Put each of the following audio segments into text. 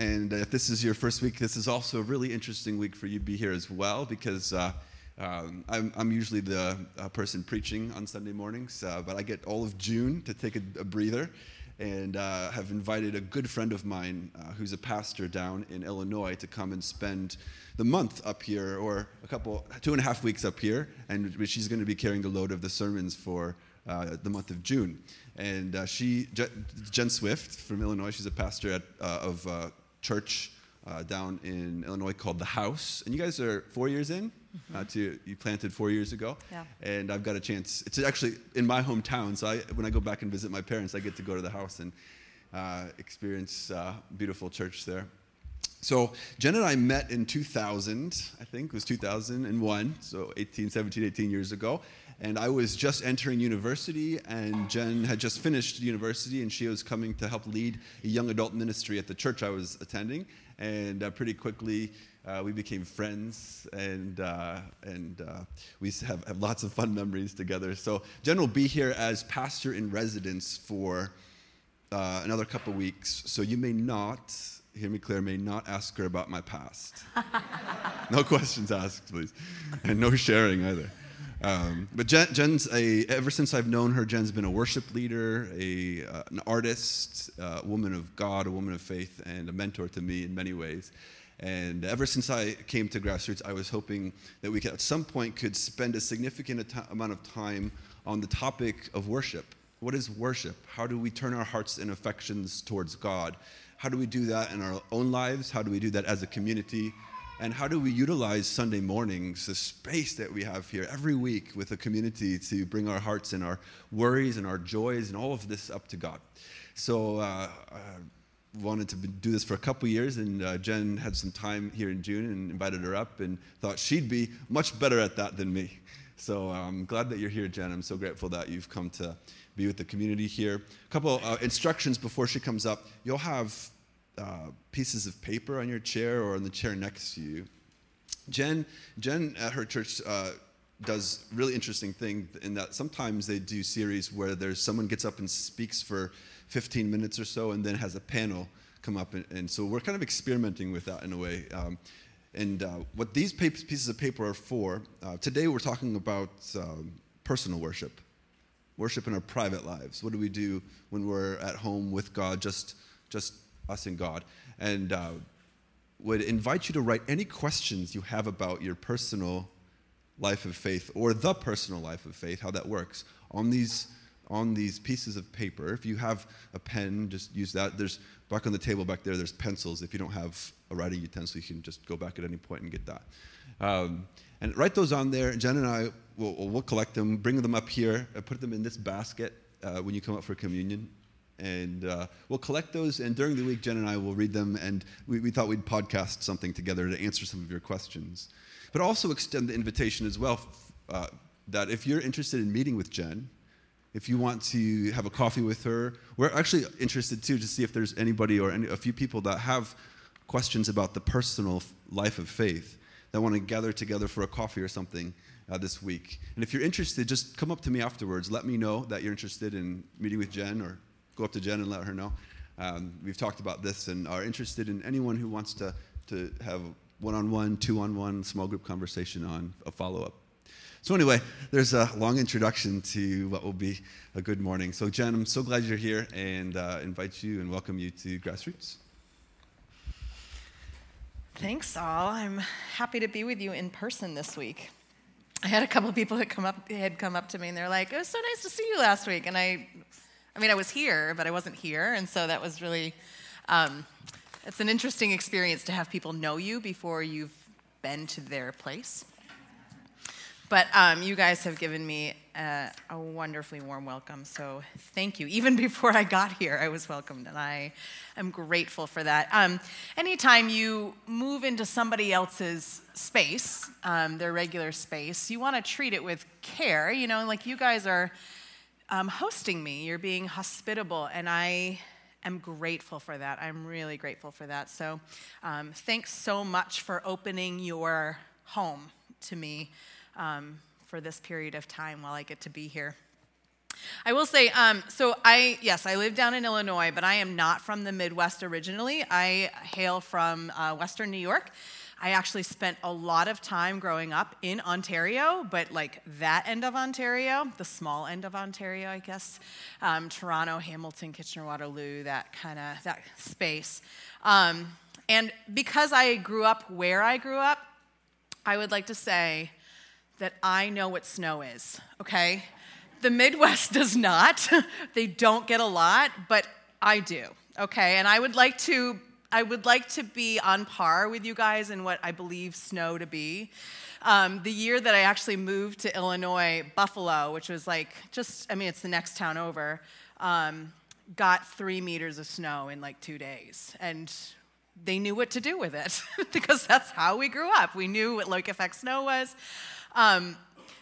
And if this is your first week, this is also a really interesting week for you to be here as well because uh, um, I'm, I'm, usually the uh, person preaching on Sunday mornings, uh, but I get all of June to take a, a breather and uh, have invited a good friend of mine uh, who's a pastor down in Illinois to come and spend the month up here, or a couple, two and a half weeks up here, and she's going to be carrying the load of the sermons for uh, the month of June. And uh, she, Jen Swift from Illinois, she's a pastor at, uh, of uh, church down in Illinois called The House. And you guys are four years in? uh, mm-hmm. to you planted four years ago. Yeah. And I've got a chance. It's actually in my hometown, so I, when I go back and visit my parents, I get to go to the house and uh, experience uh, beautiful church there. So Jen and I met in 2000, I think it was 2001, so 18, 17, 18 years ago. And I was just entering university, and Jen had just finished university, and she was coming to help lead a young adult ministry at the church I was attending. And uh, pretty quickly, uh, we became friends, and, uh, and uh, we have, have lots of fun memories together. So, Jen will be here as pastor in residence for uh, another couple weeks. So, you may not, hear me clear, may not ask her about my past. no questions asked, please. And no sharing either. Um, but Jen, Jen's a, ever since I've known her, Jen's been a worship leader, a, uh, an artist, a woman of God, a woman of faith, and a mentor to me in many ways. And ever since I came to Grassroots, I was hoping that we could, at some point could spend a significant amount of time on the topic of worship. What is worship? How do we turn our hearts and affections towards God? How do we do that in our own lives? How do we do that as a community? And how do we utilize Sunday mornings, the space that we have here every week with the community to bring our hearts and our worries and our joys and all of this up to God? So, uh, uh, wanted to do this for a couple years, and uh, Jen had some time here in June and invited her up and thought she'd be much better at that than me. So I'm glad that you're here, Jen. I'm so grateful that you've come to be with the community here. A couple uh, instructions before she comes up. You'll have uh, pieces of paper on your chair or on the chair next to you. Jen, Jen at her church uh, does really interesting thing in that sometimes they do series where there's someone gets up and speaks for 15 minutes or so and then has a panel come up. And, and so we're kind of experimenting with that in a way. Um, and uh, what these pieces of paper are for, uh, today we're talking about um, personal worship, worship in our private lives. What do we do when we're at home with God, just, just us and God? And uh, would invite you to write any questions you have about your personal life of faith or the personal life of faith, how that works, on these on these pieces of paper. If you have a pen, just use that. There's back on the table back there, there's pencils. If you don't have a writing utensil, you can just go back at any point and get that. Um, and write those on there. Jen and I will we'll collect them, bring them up here, and put them in this basket uh, when you come up for communion. And uh, we'll collect those, and during the week, Jen and I will read them, and we, we thought we'd podcast something together to answer some of your questions. But also extend the invitation as well uh, that if you're interested in meeting with Jen, if you want to have a coffee with her, we're actually interested too to see if there's anybody or any, a few people that have questions about the personal life of faith that want to gather together for a coffee or something uh, this week. And if you're interested, just come up to me afterwards. Let me know that you're interested in meeting with Jen or go up to Jen and let her know. Um, we've talked about this and are interested in anyone who wants to, to have one on one, two on one, small group conversation on a follow up. So, anyway, there's a long introduction to what will be a good morning. So, Jen, I'm so glad you're here and uh, invite you and welcome you to Grassroots. Thanks, all. I'm happy to be with you in person this week. I had a couple of people that come up had come up to me and they're like, "It was so nice to see you last week." And I, I mean, I was here, but I wasn't here, and so that was really, um, it's an interesting experience to have people know you before you've been to their place. But um, you guys have given me a, a, wonderfully warm welcome, so thank you. Even before I got here, I was welcomed, and I am grateful for that. Um, anytime you move into somebody else's space, um, their regular space, you want to treat it with care. You know, like you guys are um, hosting me, you're being hospitable, and I am grateful for that. I'm really grateful for that. So, um, thanks so much for opening your home to me um, for this period of time while I get to be here. I will say, um, so I, yes, I live down in Illinois, but I am not from the Midwest originally. I hail from uh, Western New York. I actually spent a lot of time growing up in Ontario, but like that end of Ontario, the small end of Ontario, I guess, um, Toronto, Hamilton, Kitchener, Waterloo, that kind of that space. Um, and because I grew up where I grew up, I would like to say that I know what snow is. Okay, the Midwest does not. they don't get a lot, but I do. Okay, and I would like to I would like to be on par with you guys in what I believe snow to be. Um, the year that I actually moved to Illinois, Buffalo, which was like just, I mean, it's the next town over, um, got three meters of snow in like two days. And they knew what to do with it because that's how we grew up. We knew what lake effect snow was. Um,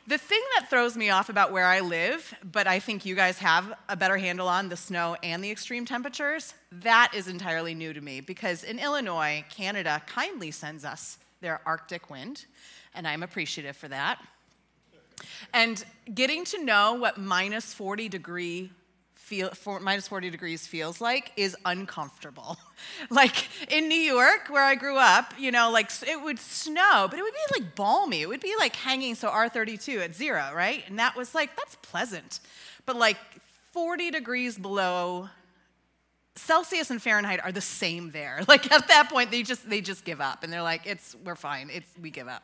the thing that throws me off about where I live, but I think you guys have a better handle on the snow and the extreme temperatures, that is entirely new to me because in Illinois, Canada kindly sends us their Arctic wind, and I'm appreciative for that. And getting to know what minus 40 degree feel, for, minus 40 degrees feels like is uncomfortable. like in New York, where I grew up, you know, like it would snow, but it would be like balmy. It would be like hanging, so R32 at zero, right? And that was like, that's pleasant. But like 40 degrees below Celsius and Fahrenheit are the same there. Like at that point, they just they just give up and they're like, it's we're fine. It's we give up,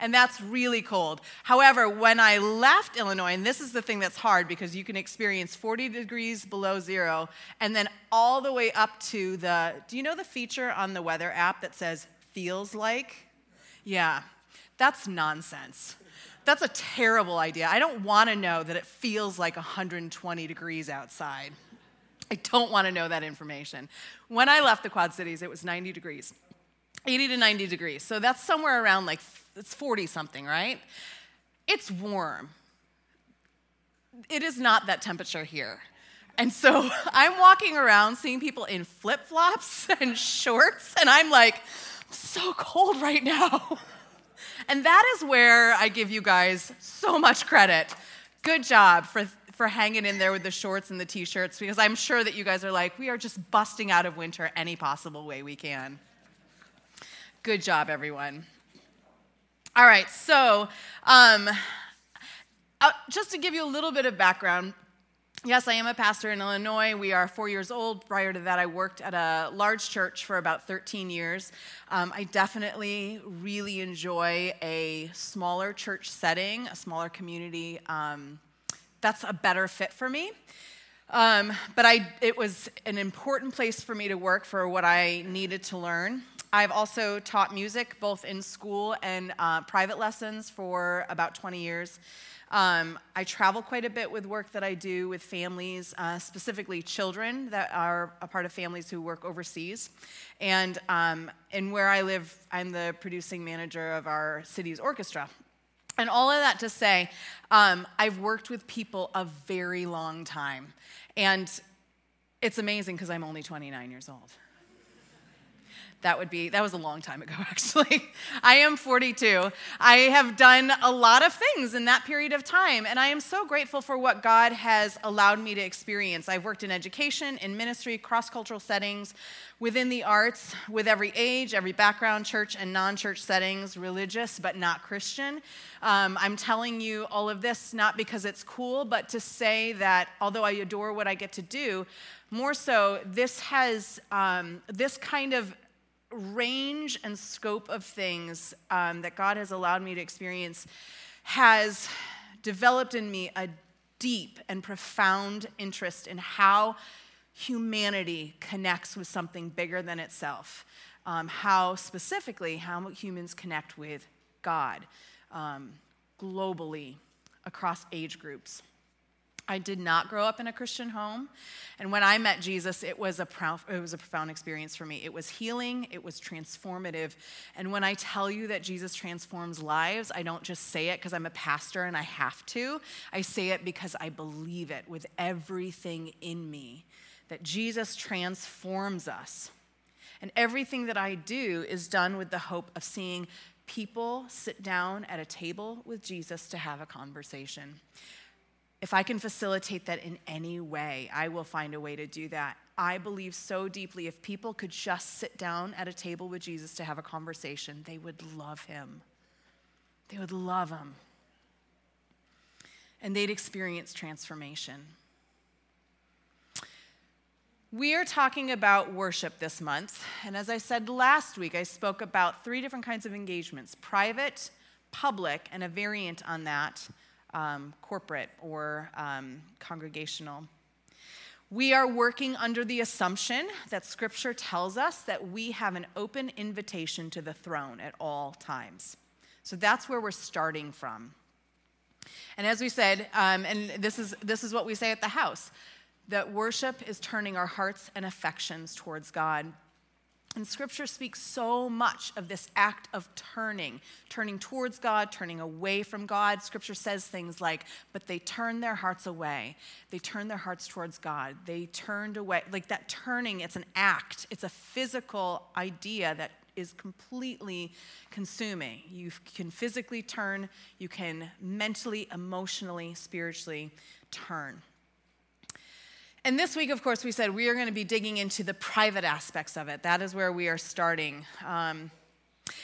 and that's really cold. However, when I left Illinois, and this is the thing that's hard because you can experience 40 degrees below zero, and then all the way up to the. Do you know the feature on the weather app that says feels like? Yeah, that's nonsense. That's a terrible idea. I don't want to know that it feels like 120 degrees outside. I don't want to know that information. When I left the Quad Cities, it was 90 degrees, 80 to 90 degrees. So that's somewhere around like, it's 40 something, right? It's warm. It is not that temperature here. And so I'm walking around seeing people in flip flops and shorts, and I'm like, so cold right now. And that is where I give you guys so much credit. Good job for for hanging in there with the shorts and the t shirts because I'm sure that you guys are like, we are just busting out of winter any possible way we can. Good job, everyone. All right, so um, uh, just to give you a little bit of background, yes, I am a pastor in Illinois. We are four years old. Prior to that, I worked at a large church for about 13 years. Um, I definitely really enjoy a smaller church setting, a smaller community. Um, that's a better fit for me. Um, but I, it was an important place for me to work for what I needed to learn. I've also taught music both in school and uh, private lessons for about 20 years. Um, I travel quite a bit with work that I do with families, uh, specifically children that are a part of families who work overseas. And um, in where I live, I'm the producing manager of our city's orchestra. And all of that to say, um, I've worked with people a very long time. And it's amazing because I'm only 29 years old. That would be, that was a long time ago, actually. I am 42. I have done a lot of things in that period of time, and I am so grateful for what God has allowed me to experience. I've worked in education, in ministry, cross cultural settings, within the arts, with every age, every background, church and non church settings, religious but not Christian. Um, I'm telling you all of this not because it's cool, but to say that although I adore what I get to do, more so, this has um, this kind of range and scope of things um, that God has allowed me to experience has developed in me a deep and profound interest in how humanity connects with something bigger than itself. Um, how specifically, how humans connect with God um, globally across age groups. I did not grow up in a Christian home. And when I met Jesus, it was, a it was a profound experience for me. It was healing, it was transformative. And when I tell you that Jesus transforms lives, I don't just say it because I'm a pastor and I have to. I say it because I believe it with everything in me that Jesus transforms us. And everything that I do is done with the hope of seeing people sit down at a table with Jesus to have a conversation. If I can facilitate that in any way, I will find a way to do that. I believe so deeply if people could just sit down at a table with Jesus to have a conversation, they would love him. They would love him. And they'd experience transformation. We are talking about worship this month. And as I said last week, I spoke about three different kinds of engagements private, public, and a variant on that, um, corporate or um, congregational. We are working under the assumption that Scripture tells us that we have an open invitation to the throne at all times. So that's where we're starting from. And as we said, um, and this is, this is what we say at the house that worship is turning our hearts and affections towards God. And scripture speaks so much of this act of turning, turning towards God, turning away from God. Scripture says things like, but they turned their hearts away. They turned their hearts towards God. They turned away. Like that turning, it's an act, it's a physical idea that is completely consuming. You can physically turn, you can mentally, emotionally, spiritually turn. And this week, of course, we said we are going to be digging into the private aspects of it. That is where we are starting. Um,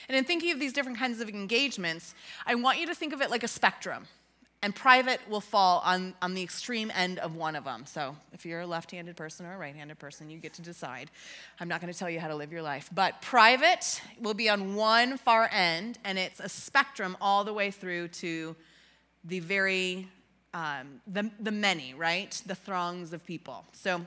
and in thinking of these different kinds of engagements, I want you to think of it like a spectrum. And private will fall on, on the extreme end of one of them. So if you're a left handed person or a right handed person, you get to decide. I'm not going to tell you how to live your life. But private will be on one far end, and it's a spectrum all the way through to the very um, the, the many, right? The throngs of people. So,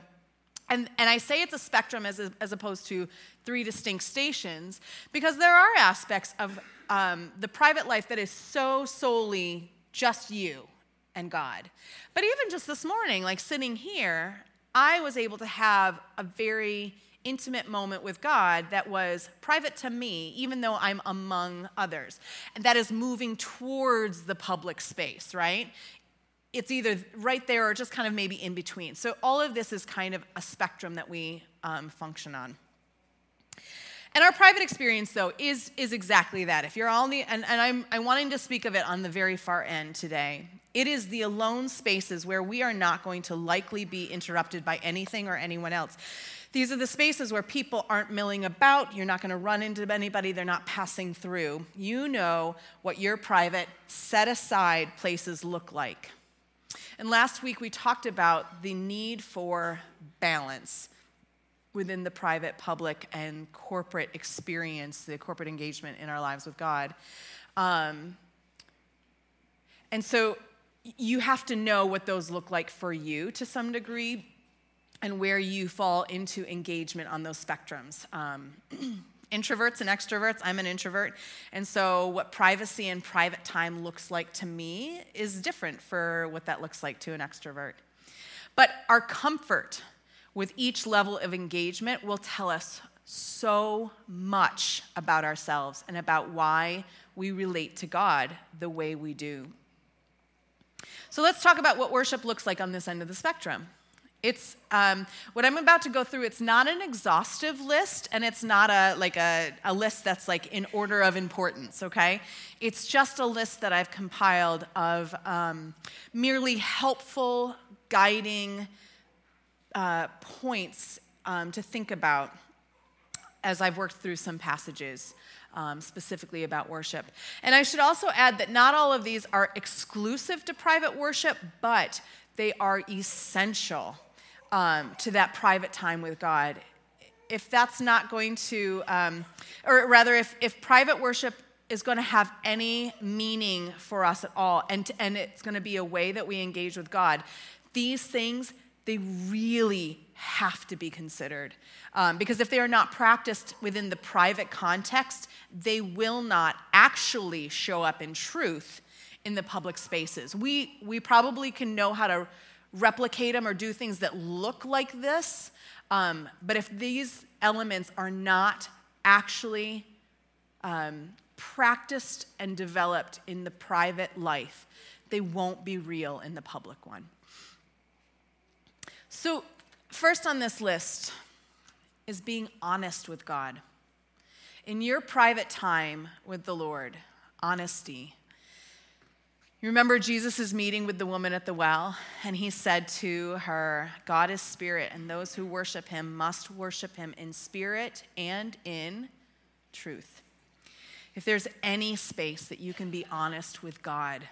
and, and I say it's a spectrum as, as opposed to three distinct stations because there are aspects of um, the private life that is so solely just you and God. But even just this morning, like sitting here, I was able to have a very intimate moment with God that was private to me, even though I'm among others. And that is moving towards the public space, right? It's either right there or just kind of maybe in between. So all of this is kind of a spectrum that we um, function on. And our private experience, though, is, is exactly that. If you're all the, and, and I'm, I'm wanting to speak of it on the very far end today. It is the alone spaces where we are not going to likely be interrupted by anything or anyone else. These are the spaces where people aren't milling about. You're not going to run into anybody. They're not passing through. You know what your private, set aside places look like. And last week we talked about the need for balance within the private, public, and corporate experience, the corporate engagement in our lives with God. Um, and so you have to know what those look like for you to some degree and where you fall into engagement on those spectrums. Um, introverts and extroverts. I'm an introvert. And so, what privacy and private time looks like to me is different for what that looks like to an extrovert. But our comfort with each level of engagement will tell us so much about ourselves and about why we relate to God the way we do. So, let's talk about what worship looks like on this end of the spectrum. It's um, what I'm about to go through. It's not an exhaustive list, and it's not a like a, a list that's like in order of importance. Okay, it's just a list that I've compiled of um, merely helpful, guiding uh, points um, to think about as I've worked through some passages. Um, specifically about worship. And I should also add that not all of these are exclusive to private worship, but they are essential um, to that private time with God. If that's not going to, um, or rather, if, if private worship is going to have any meaning for us at all, and, and it's going to be a way that we engage with God, these things, they really have to be considered. Um, because if they are not practiced within the private context, they will not actually show up in truth in the public spaces. We, we probably can know how to replicate them or do things that look like this. Um, but if these elements are not actually um, practiced and developed in the private life, they won't be real in the public one. So, first on this list is being honest with God. In your private time with the Lord, honesty You remember Jesus' meeting with the woman at the well, and he said to her, God is spirit, and those who worship him must worship him in spirit and in truth. If there's any space that you can be honest with God,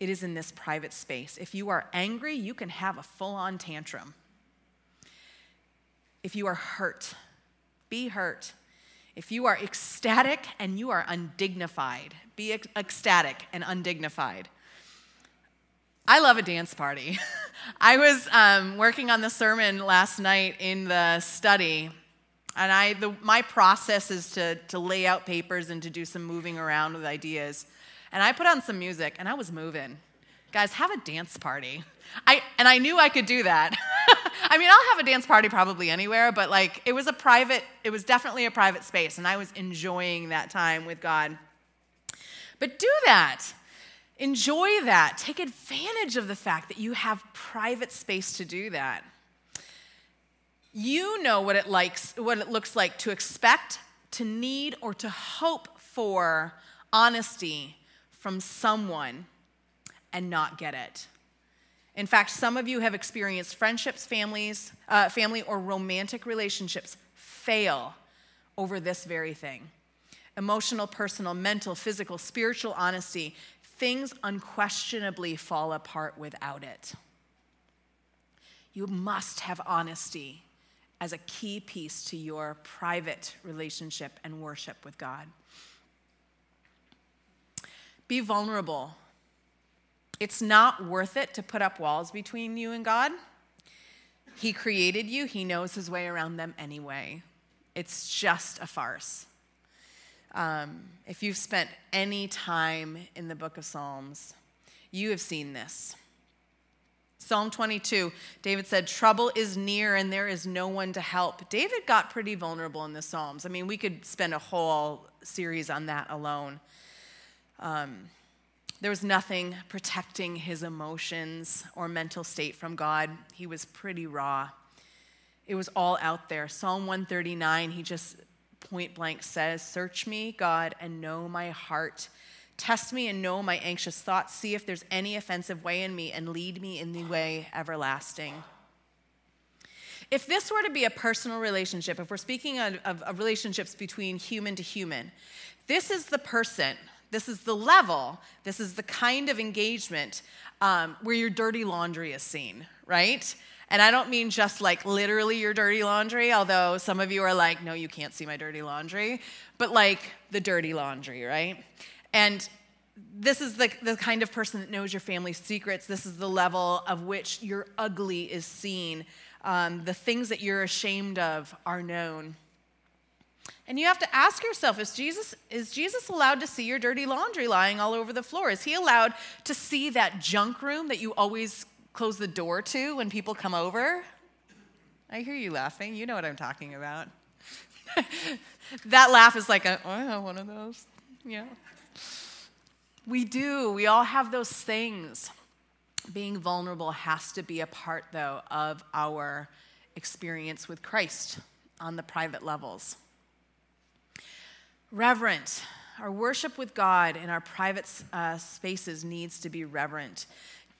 it is in this private space. If you are angry, you can have a full on tantrum. If you are hurt, be hurt. If you are ecstatic and you are undignified, be ecstatic and undignified. I love a dance party. I was um, working on the sermon last night in the study, and I, the, my process is to, to lay out papers and to do some moving around with ideas. And I put on some music, and I was moving. Guys, have a dance party. I, and I knew I could do that. I mean, I'll have a dance party probably anywhere, but like it was a private, it was definitely a private space, and I was enjoying that time with God. But do that. Enjoy that. Take advantage of the fact that you have private space to do that. You know what it likes, what it looks like to expect, to need, or to hope for honesty from someone and not get it. In fact, some of you have experienced friendships, families, uh, family, or romantic relationships fail over this very thing emotional, personal, mental, physical, spiritual honesty. Things unquestionably fall apart without it. You must have honesty as a key piece to your private relationship and worship with God. Be vulnerable it's not worth it to put up walls between you and God. He created you, He knows His way around them anyway. It's just a farce. Um, if you've spent any time in the book of Psalms, you have seen this. Psalm 22, David said, Trouble is near and there is no one to help. David got pretty vulnerable in the Psalms. I mean, we could spend a whole series on that alone. Um, there was nothing protecting his emotions or mental state from God. He was pretty raw. It was all out there. Psalm 139, he just point blank says, Search me, God, and know my heart. Test me and know my anxious thoughts. See if there's any offensive way in me and lead me in the way everlasting. If this were to be a personal relationship, if we're speaking of, of, of relationships between human to human, this is the person this is the level, this is the kind of engagement um, where your dirty laundry is seen, right? And I don't mean just like literally your dirty laundry, although some of you are like, no, you can't see my dirty laundry, but like the dirty laundry, right? And this is the, the kind of person that knows your family's secrets. This is the level of which your ugly is seen. Um, the things that you're ashamed of are known. And you have to ask yourself is Jesus, is Jesus allowed to see your dirty laundry lying all over the floor? Is he allowed to see that junk room that you always close the door to when people come over? I hear you laughing. You know what I'm talking about. that laugh is like, a, oh, I have one of those. Yeah. We do. We all have those things. Being vulnerable has to be a part, though, of our experience with Christ on the private levels. Reverent. Our worship with God in our private uh, spaces needs to be reverent.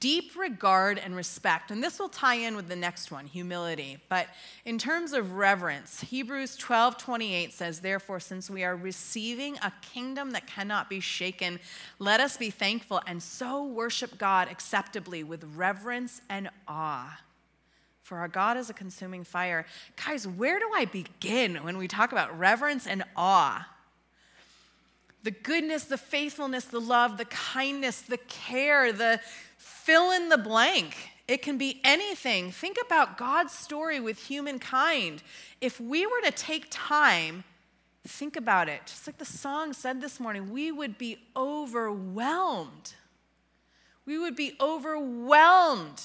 Deep regard and respect. And this will tie in with the next one, humility. But in terms of reverence, Hebrews 12 28 says, Therefore, since we are receiving a kingdom that cannot be shaken, let us be thankful and so worship God acceptably with reverence and awe. For our God is a consuming fire. Guys, where do I begin when we talk about reverence and awe? The goodness, the faithfulness, the love, the kindness, the care, the fill in the blank. It can be anything. Think about God's story with humankind. If we were to take time, think about it, just like the song said this morning, we would be overwhelmed. We would be overwhelmed.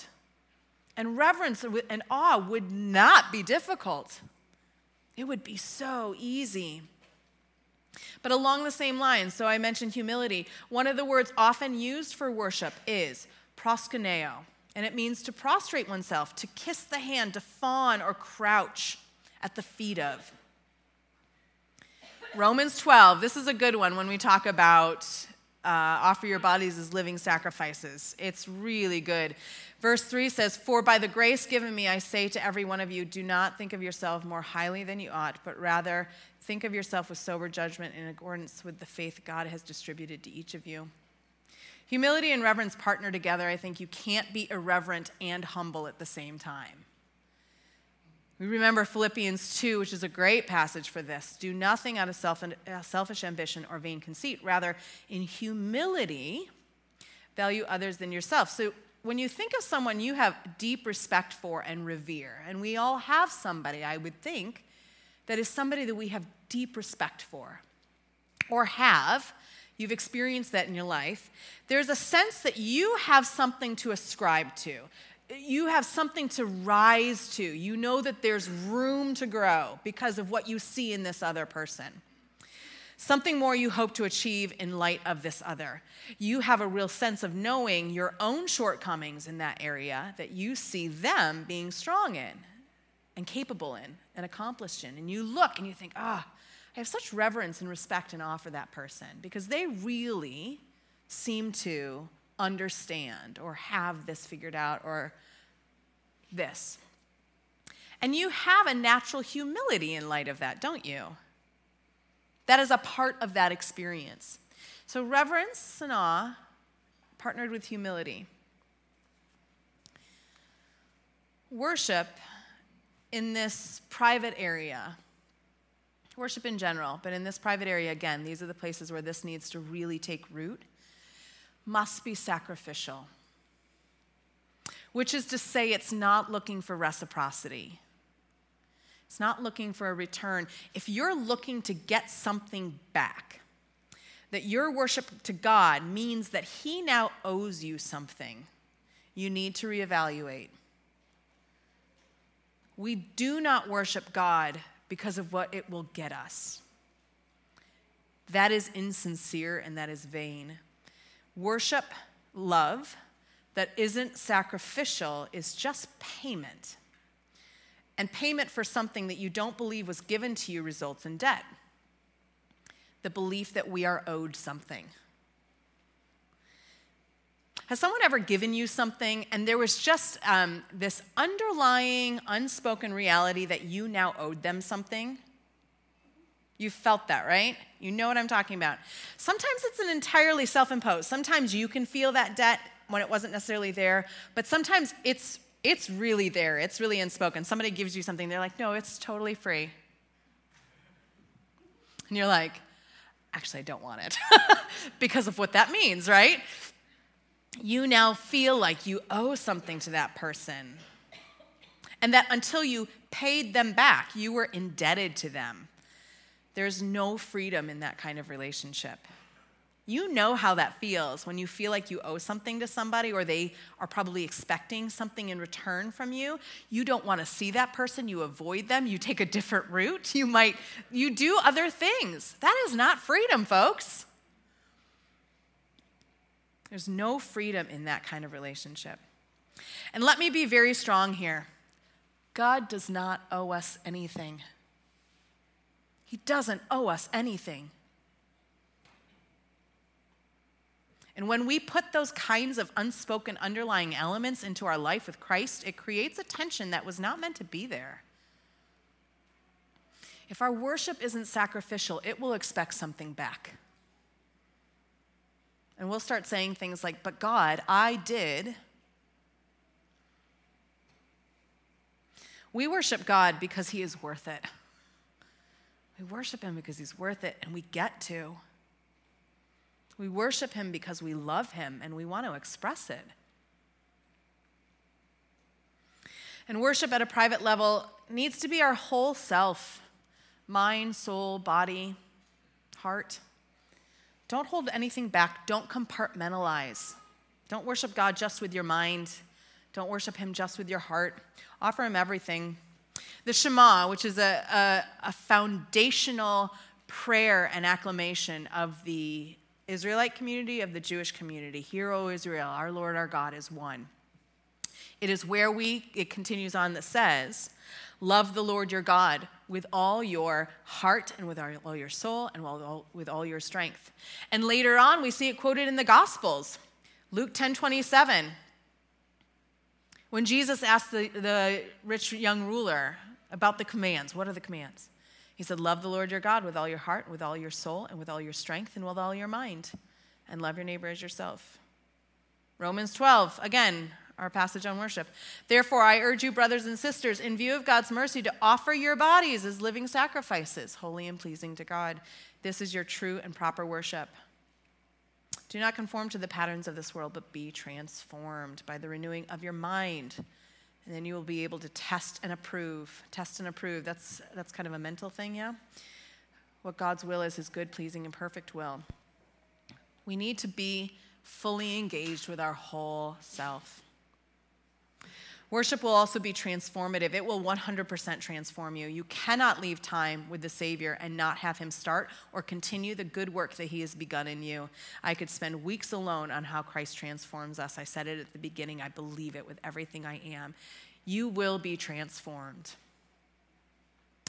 And reverence and awe would not be difficult. It would be so easy. But along the same lines, so I mentioned humility, one of the words often used for worship is proskuneo, and it means to prostrate oneself, to kiss the hand, to fawn or crouch at the feet of. Romans 12, this is a good one when we talk about uh, offer your bodies as living sacrifices. It's really good. Verse 3 says, For by the grace given me, I say to every one of you, do not think of yourself more highly than you ought, but rather think of yourself with sober judgment in accordance with the faith God has distributed to each of you. Humility and reverence partner together. I think you can't be irreverent and humble at the same time. We remember Philippians 2, which is a great passage for this. Do nothing out of self, uh, selfish ambition or vain conceit. Rather, in humility, value others than yourself. So, when you think of someone you have deep respect for and revere, and we all have somebody, I would think, that is somebody that we have deep respect for or have, you've experienced that in your life, there's a sense that you have something to ascribe to you have something to rise to. You know that there's room to grow because of what you see in this other person. Something more you hope to achieve in light of this other. You have a real sense of knowing your own shortcomings in that area that you see them being strong in and capable in and accomplished in. And you look and you think, ah, I have such reverence and respect and awe for that person because they really seem to understand or have this figured out or this. And you have a natural humility in light of that, don't you? That is a part of that experience. So, reverence and awe partnered with humility. Worship in this private area, worship in general, but in this private area, again, these are the places where this needs to really take root must be sacrificial, which is to say, it's not looking for reciprocity. It's not looking for a return. If you're looking to get something back, that your worship to God means that He now owes you something, you need to reevaluate. We do not worship God because of what it will get us. That is insincere and that is vain. Worship, love that isn't sacrificial is just payment. And payment for something that you don't believe was given to you results in debt. The belief that we are owed something. Has someone ever given you something and there was just um, this underlying, unspoken reality that you now owed them something? You felt that, right? You know what I'm talking about. Sometimes it's an entirely self imposed. Sometimes you can feel that debt when it wasn't necessarily there, but sometimes it's it's really there. It's really unspoken. Somebody gives you something, they're like, "No, it's totally free." And you're like, "Actually, I don't want it." because of what that means, right? You now feel like you owe something to that person. And that until you paid them back, you were indebted to them. There's no freedom in that kind of relationship. You know how that feels when you feel like you owe something to somebody or they are probably expecting something in return from you. You don't want to see that person, you avoid them, you take a different route, you might you do other things. That is not freedom, folks. There's no freedom in that kind of relationship. And let me be very strong here. God does not owe us anything. He doesn't owe us anything. And when we put those kinds of unspoken underlying elements into our life with Christ, it creates a tension that was not meant to be there. If our worship isn't sacrificial, it will expect something back. And we'll start saying things like, But God, I did. We worship God because He is worth it. We worship him because he's worth it, and we get to. We worship him because we love him and we want to express it. And worship at a private level needs to be our whole self mind, soul, body, heart. Don't hold anything back. Don't compartmentalize. Don't worship God just with your mind. Don't worship Him just with your heart. Offer Him everything. The Shema, which is a, a, a foundational prayer and acclamation of the Israelite community, of the Jewish community. Hear, O Israel, our Lord our God is one. It is where we, it continues on that says, Love the Lord your God with all your heart and with all your soul and with all your strength. And later on, we see it quoted in the Gospels. Luke 10 27. When Jesus asked the, the rich young ruler about the commands, what are the commands? He said, Love the Lord your God with all your heart, with all your soul, and with all your strength, and with all your mind, and love your neighbor as yourself. Romans 12, again, our passage on worship. Therefore, I urge you, brothers and sisters, in view of God's mercy, to offer your bodies as living sacrifices, holy and pleasing to God. This is your true and proper worship. Do not conform to the patterns of this world, but be transformed by the renewing of your mind. And then you will be able to test and approve. Test and approve. That's, that's kind of a mental thing, yeah? What God's will is, his good, pleasing, and perfect will. We need to be fully engaged with our whole self. Worship will also be transformative. It will 100% transform you. You cannot leave time with the Savior and not have Him start or continue the good work that He has begun in you. I could spend weeks alone on how Christ transforms us. I said it at the beginning. I believe it with everything I am. You will be transformed.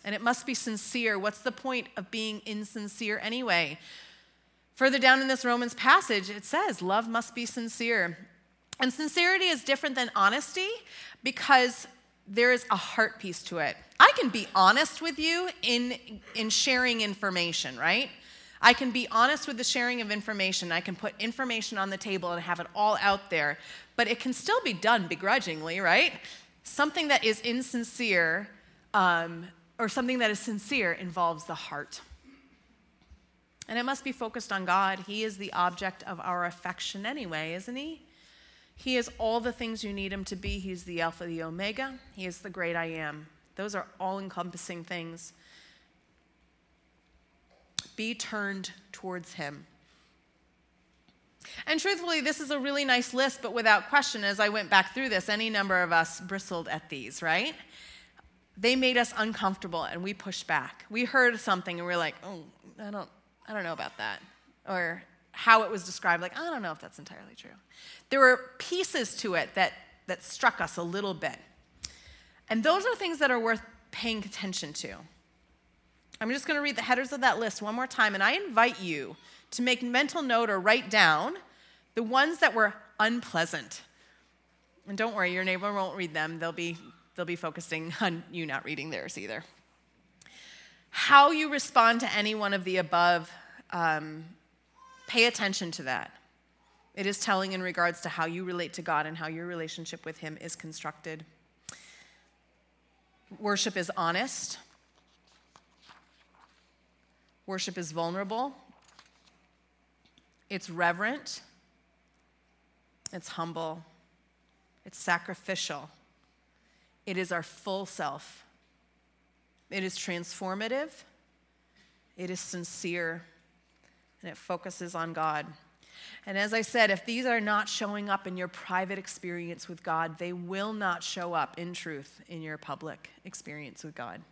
And it must be sincere. What's the point of being insincere anyway? Further down in this Romans passage, it says, Love must be sincere. And sincerity is different than honesty because there is a heart piece to it. I can be honest with you in, in sharing information, right? I can be honest with the sharing of information. I can put information on the table and have it all out there, but it can still be done begrudgingly, right? Something that is insincere um, or something that is sincere involves the heart. And it must be focused on God. He is the object of our affection anyway, isn't He? He is all the things you need him to be. He's the Alpha, the Omega. He is the great I am. Those are all encompassing things. Be turned towards him. And truthfully, this is a really nice list, but without question, as I went back through this, any number of us bristled at these, right? They made us uncomfortable and we pushed back. We heard something and we are like, oh, I don't, I don't know about that. Or how it was described, like, I don't know if that's entirely true. There were pieces to it that, that struck us a little bit. And those are things that are worth paying attention to. I'm just going to read the headers of that list one more time, and I invite you to make mental note or write down the ones that were unpleasant. And don't worry, your neighbor won't read them. They'll be, they'll be focusing on you not reading theirs either. How you respond to any one of the above um, Pay attention to that. It is telling in regards to how you relate to God and how your relationship with Him is constructed. Worship is honest. Worship is vulnerable. It's reverent. It's humble. It's sacrificial. It is our full self. It is transformative. It is sincere and it focuses on God. And as I said, if these are not showing up in your private experience with God, they will not show up in truth in your public experience with God.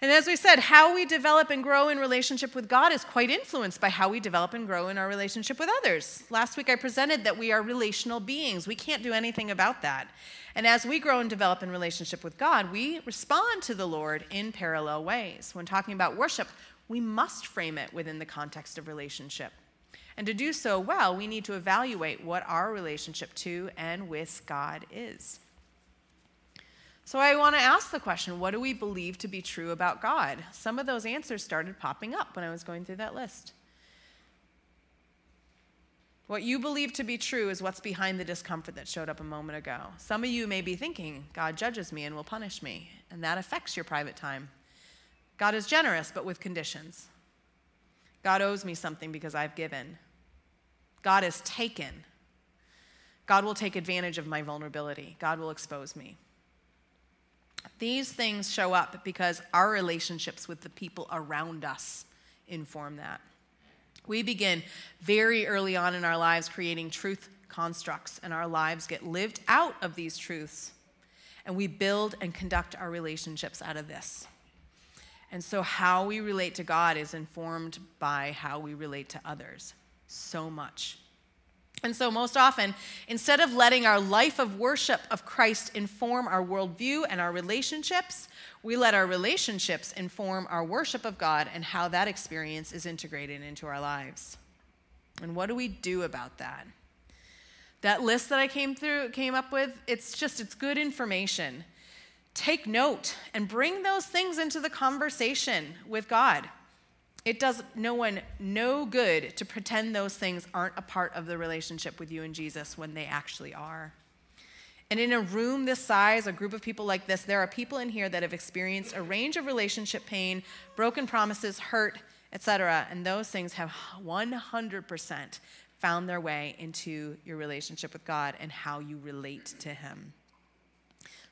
And as we said, how we develop and grow in relationship with God is quite influenced by how we develop and grow in our relationship with others. Last week I presented that we are relational beings. We can't do anything about that. And as we grow and develop in relationship with God, we respond to the Lord in parallel ways. When talking about worship, we must frame it within the context of relationship. And to do so well, we need to evaluate what our relationship to and with God is. So I want to ask the question what do we believe to be true about God? Some of those answers started popping up when I was going through that list. What you believe to be true is what's behind the discomfort that showed up a moment ago. Some of you may be thinking, God judges me and will punish me, and that affects your private time. God is generous, but with conditions. God owes me something because I've given. God is taken. God will take advantage of my vulnerability. God will expose me. These things show up because our relationships with the people around us inform that. We begin very early on in our lives creating truth constructs, and our lives get lived out of these truths. And we build and conduct our relationships out of this. And so, how we relate to God is informed by how we relate to others so much. And so, most often, instead of letting our life of worship of Christ inform our worldview and our relationships, we let our relationships inform our worship of God and how that experience is integrated into our lives. And what do we do about that? That list that I came through came up with, it's just it's good information. Take note and bring those things into the conversation with God. It does no one no good to pretend those things aren't a part of the relationship with you and Jesus when they actually are. And in a room this size, a group of people like this, there are people in here that have experienced a range of relationship pain, broken promises, hurt, etc. And those things have 100% found their way into your relationship with God and how you relate to Him.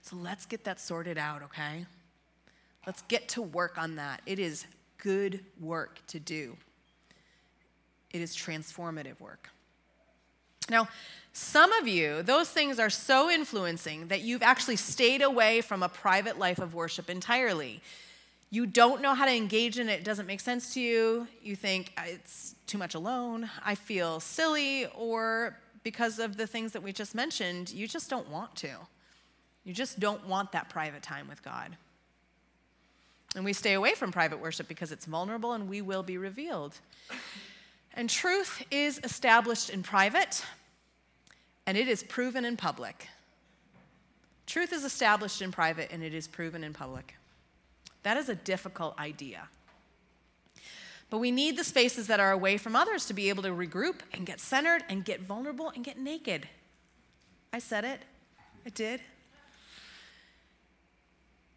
So let's get that sorted out, okay? Let's get to work on that. It is good work to do, it is transformative work. Now, some of you, those things are so influencing that you've actually stayed away from a private life of worship entirely. You don't know how to engage in it, it doesn't make sense to you. You think uh, it's too much alone, I feel silly, or because of the things that we just mentioned, you just don't want to. You just don't want that private time with God. And we stay away from private worship because it's vulnerable and we will be revealed. And truth is established in private and it is proven in public. Truth is established in private and it is proven in public. That is a difficult idea. But we need the spaces that are away from others to be able to regroup and get centered and get vulnerable and get naked. I said it. I did.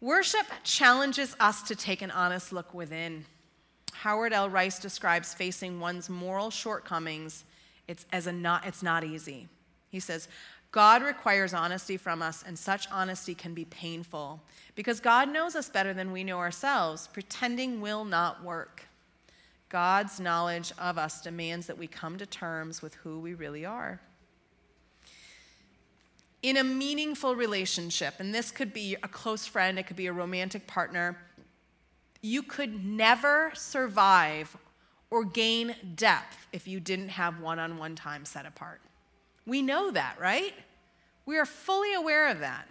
Worship challenges us to take an honest look within. Howard L. Rice describes facing one's moral shortcomings it's, as a not, it's not easy. He says, God requires honesty from us, and such honesty can be painful because God knows us better than we know ourselves. Pretending will not work. God's knowledge of us demands that we come to terms with who we really are in a meaningful relationship, and this could be a close friend, it could be a romantic partner, you could never survive or gain depth if you didn't have one on one time set apart. We know that, right? We are fully aware of that.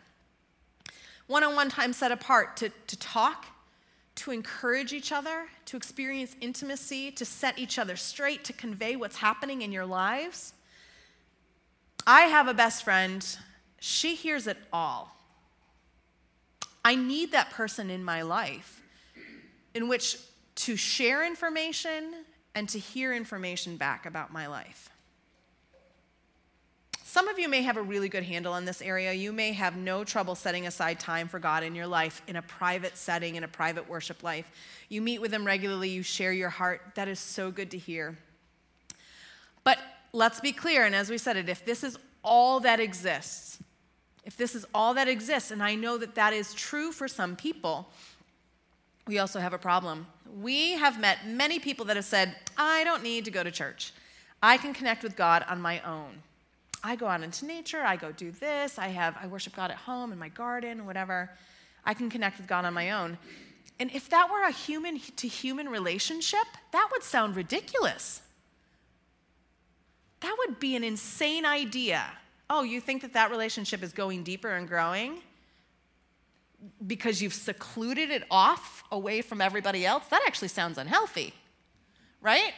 One on one time set apart to, to talk, to encourage each other, to experience intimacy, to set each other straight, to convey what's happening in your lives. I have a best friend she hears it all. I need that person in my life in which to share information and to hear information back about my life. Some of you may have a really good handle on this area. You may have no trouble setting aside time for God in your life in a private setting, in a private worship life. You meet with Him regularly, you share your heart. That is so good to hear. But let's be clear, and as we said it, if this is all that exists, if this is all that exists, and I know that that is true for some people, we also have a problem. We have met many people that have said, I don't need to go to church. I can connect with God on my own. I go out into nature, I go do this, I have I worship God at home in my garden, whatever. I can connect with God on my own. And if that were a human to human relationship, that would sound ridiculous. That would be an insane idea oh, you think that that relationship is going deeper and growing because you've secluded it off away from everybody else? That actually sounds unhealthy, right?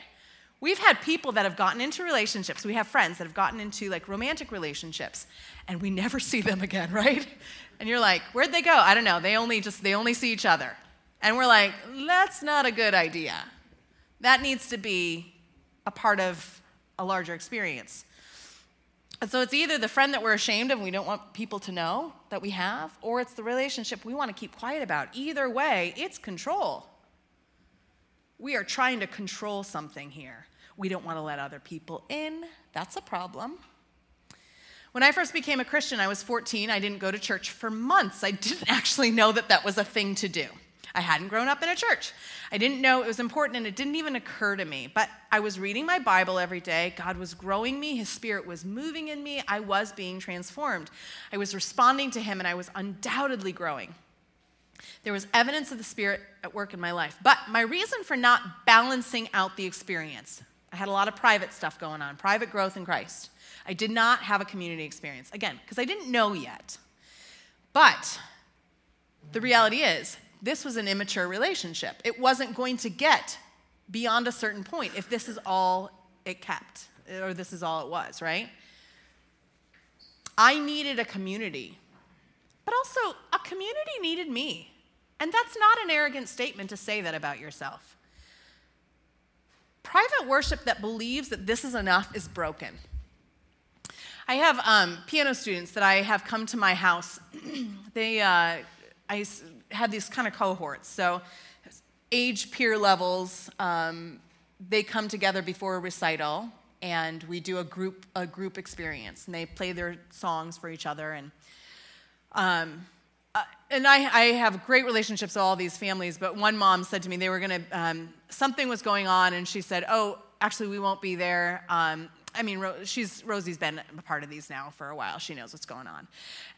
We've had people that have gotten into relationships. We have friends that have gotten into like romantic relationships and we never see them again, right? And you're like, where'd they go? I don't know. They only just they only see each other. And we're like, that's not a good idea. That needs to be a part of a larger experience. And so it's either the friend that we're ashamed of and we don't want people to know that we have, or it's the relationship we want to keep quiet about. Either way, it's control. We are trying to control something here. We don't want to let other people in. That's a problem. When I first became a Christian, I was 14. I didn't go to church for months. I didn't actually know that that was a thing to do. I hadn't grown up in a church. I didn't know it was important and it didn't even occur to me. But I was reading my Bible every day. God was growing me, His Spirit was moving in me. I was being transformed. I was responding to Him and I was undoubtedly growing. There was evidence of the Spirit at work in my life. But my reason for not balancing out the experience, I had a lot of private stuff going on, private growth in Christ. I did not have a community experience, again, because I didn't know yet. But the reality is, this was an immature relationship. It wasn't going to get beyond a certain point if this is all it kept, or this is all it was, right? I needed a community, but also a community needed me. And that's not an arrogant statement to say that about yourself. Private worship that believes that this is enough is broken. I have um, piano students that I have come to my house. they, uh, I had these kind of cohorts. So, age peer levels, um, they come together before a recital, and we do a group a group experience, and they play their songs for each other. And um, uh, and I, I, have great relationships with all these families, but one mom said to me they were to, um, something was going on, and she said, Oh, actually, we won't be there. Um, I mean, Ro- she's, Rosie's been a part of these now for a while. She knows what's going on.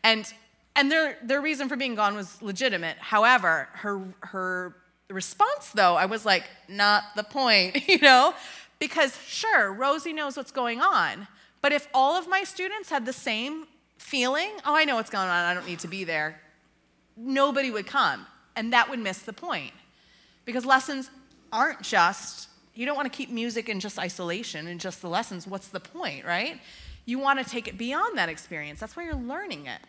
And, and their, their reason for being gone was legitimate. However, her, her response, though, I was like, Not the point, you know? Because sure, Rosie knows what's going on, but if all of my students had the same feeling, oh, I know what's going on, I don't need to be there, nobody would come. And that would miss the point. Because lessons aren't just, you don't want to keep music in just isolation and just the lessons. What's the point, right? You want to take it beyond that experience. That's why you're learning it.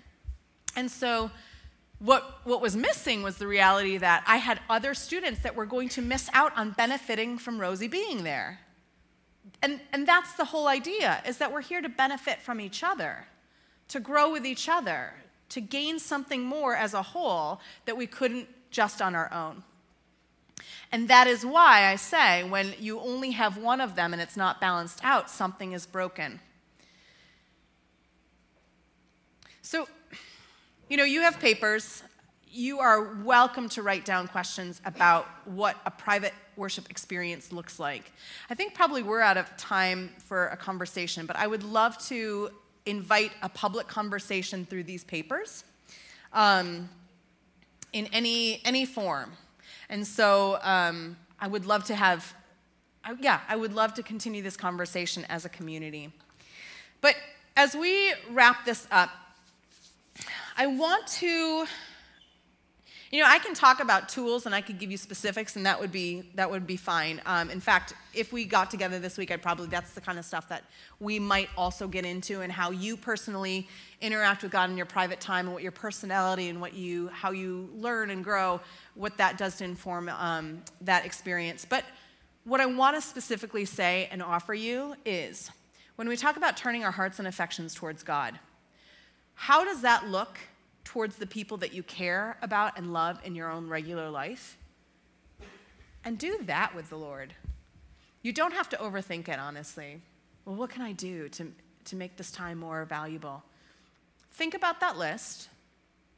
And so, what, what was missing was the reality that I had other students that were going to miss out on benefiting from Rosie being there. And, and that's the whole idea, is that we're here to benefit from each other, to grow with each other, to gain something more as a whole that we couldn't just on our own. And that is why I say when you only have one of them and it's not balanced out, something is broken. So, you know, you have papers. You are welcome to write down questions about what a private worship experience looks like. I think probably we're out of time for a conversation, but I would love to invite a public conversation through these papers um, in any, any form. And so um, I would love to have, yeah, I would love to continue this conversation as a community. But as we wrap this up, I want to you know, I can talk about tools and I could give you specifics, and that would be that would be fine. Um, in fact, if we got together this week, I'd probably that's the kind of stuff that we might also get into, and how you personally interact with God in your private time, and what your personality and what you how you learn and grow, what that does to inform um, that experience. But what I want to specifically say and offer you is when we talk about turning our hearts and affections towards God, how does that look? towards the people that you care about and love in your own regular life. And do that with the Lord. You don't have to overthink it, honestly. Well, what can I do to, to make this time more valuable? Think about that list.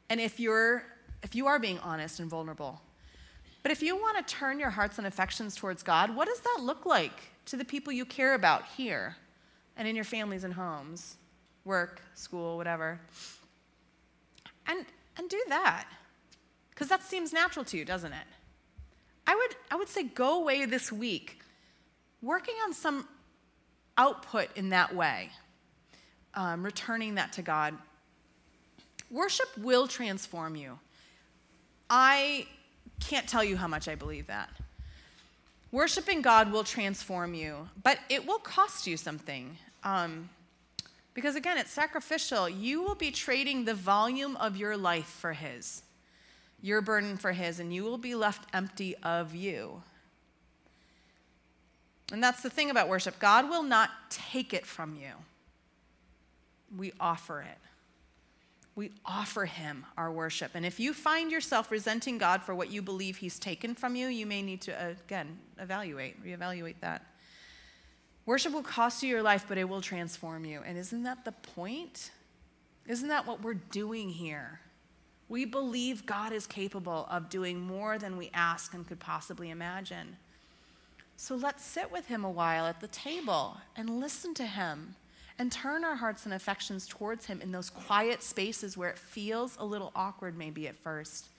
And if you're if you are being honest and vulnerable, but if you want to turn your hearts and affections towards God, what does that look like to the people you care about here and in your families and homes, work, school, whatever? And, and do that. Because that seems natural to you, doesn't it? I would, I would say go away this week working on some output in that way, um, returning that to God. Worship will transform you. I can't tell you how much I believe that. Worshiping God will transform you, but it will cost you something. Um, because again, it's sacrificial. You will be trading the volume of your life for His, your burden for His, and you will be left empty of you. And that's the thing about worship God will not take it from you, we offer it. We offer him our worship. And if you find yourself resenting God for what you believe he's taken from you, you may need to, again, evaluate, reevaluate that. Worship will cost you your life, but it will transform you. And isn't that the point? Isn't that what we're doing here? We believe God is capable of doing more than we ask and could possibly imagine. So let's sit with Him a while at the table and listen to Him and turn our hearts and affections towards Him in those quiet spaces where it feels a little awkward, maybe at first.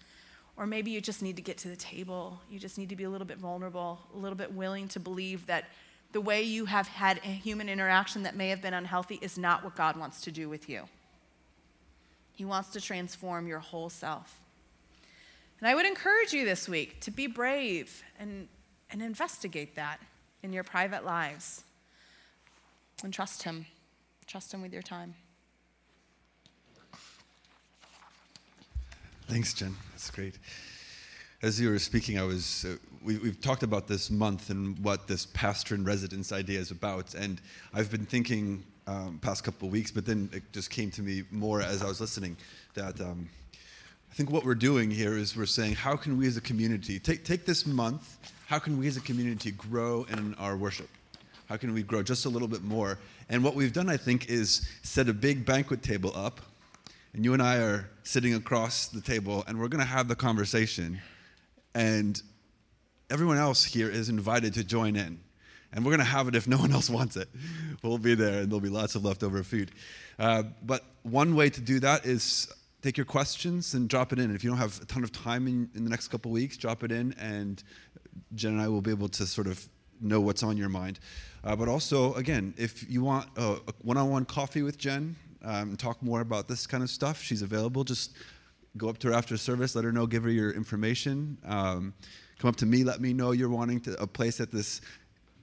Or maybe you just need to get to the table. You just need to be a little bit vulnerable, a little bit willing to believe that the way you have had a human interaction that may have been unhealthy is not what God wants to do with you. He wants to transform your whole self. And I would encourage you this week to be brave and, and investigate that in your private lives. And trust Him. Trust Him with your time. Thanks, Jen. That's great. As you were speaking, I was. Uh, we, have talked about this month and what this pastor in residence idea is about, and I've been thinking um, past couple of weeks, but then it just came to me more as I was listening that um, I think what we're doing here is we're saying, how can we as a community take take this month? How can we as a community grow in our worship? How can we grow just a little bit more? And what we've done, I think, is set a big banquet table up, and you and I are sitting across the table, and we're going to have the conversation and everyone else here is invited to join in. And we're going to have it if no one else wants it. We'll be there, and there'll be lots of leftover food. Uh, but one way to do that is take your questions and drop it in. If you don't have a ton of time in, in the next couple weeks, drop it in, and Jen and I will be able to sort of know what's on your mind. Uh, but also, again, if you want a one on one coffee with Jen, um, and talk more about this kind of stuff, she's available. Just go up to her after service, let her know, give her your information. Um, come up to me, let me know you're wanting to, a place at this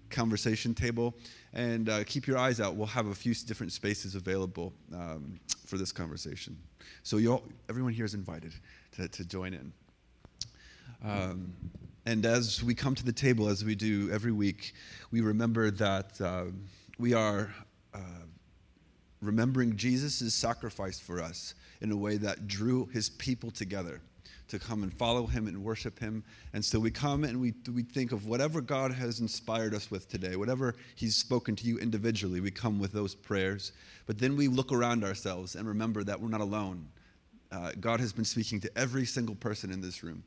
conversation table, and uh, keep your eyes out. We'll have a few different spaces available um, for this conversation. So you everyone here is invited to, to join in. Um, and as we come to the table, as we do every week, we remember that uh, we are uh, remembering Jesus' sacrifice for us in a way that drew his people together to come and follow him and worship him. And so we come and we, we think of whatever God has inspired us with today, whatever he's spoken to you individually, we come with those prayers. But then we look around ourselves and remember that we're not alone. Uh, God has been speaking to every single person in this room.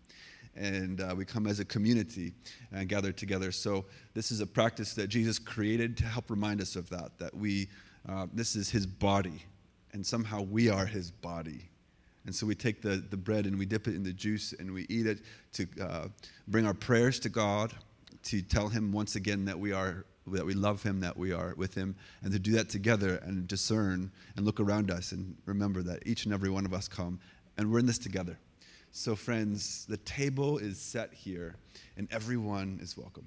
And uh, we come as a community and gather together. So, this is a practice that Jesus created to help remind us of that, that we, uh, this is his body and somehow we are his body. And so we take the, the bread and we dip it in the juice and we eat it to uh, bring our prayers to God, to tell him once again that we are that we love him, that we are with him, and to do that together and discern and look around us and remember that each and every one of us come and we're in this together. So, friends, the table is set here and everyone is welcome.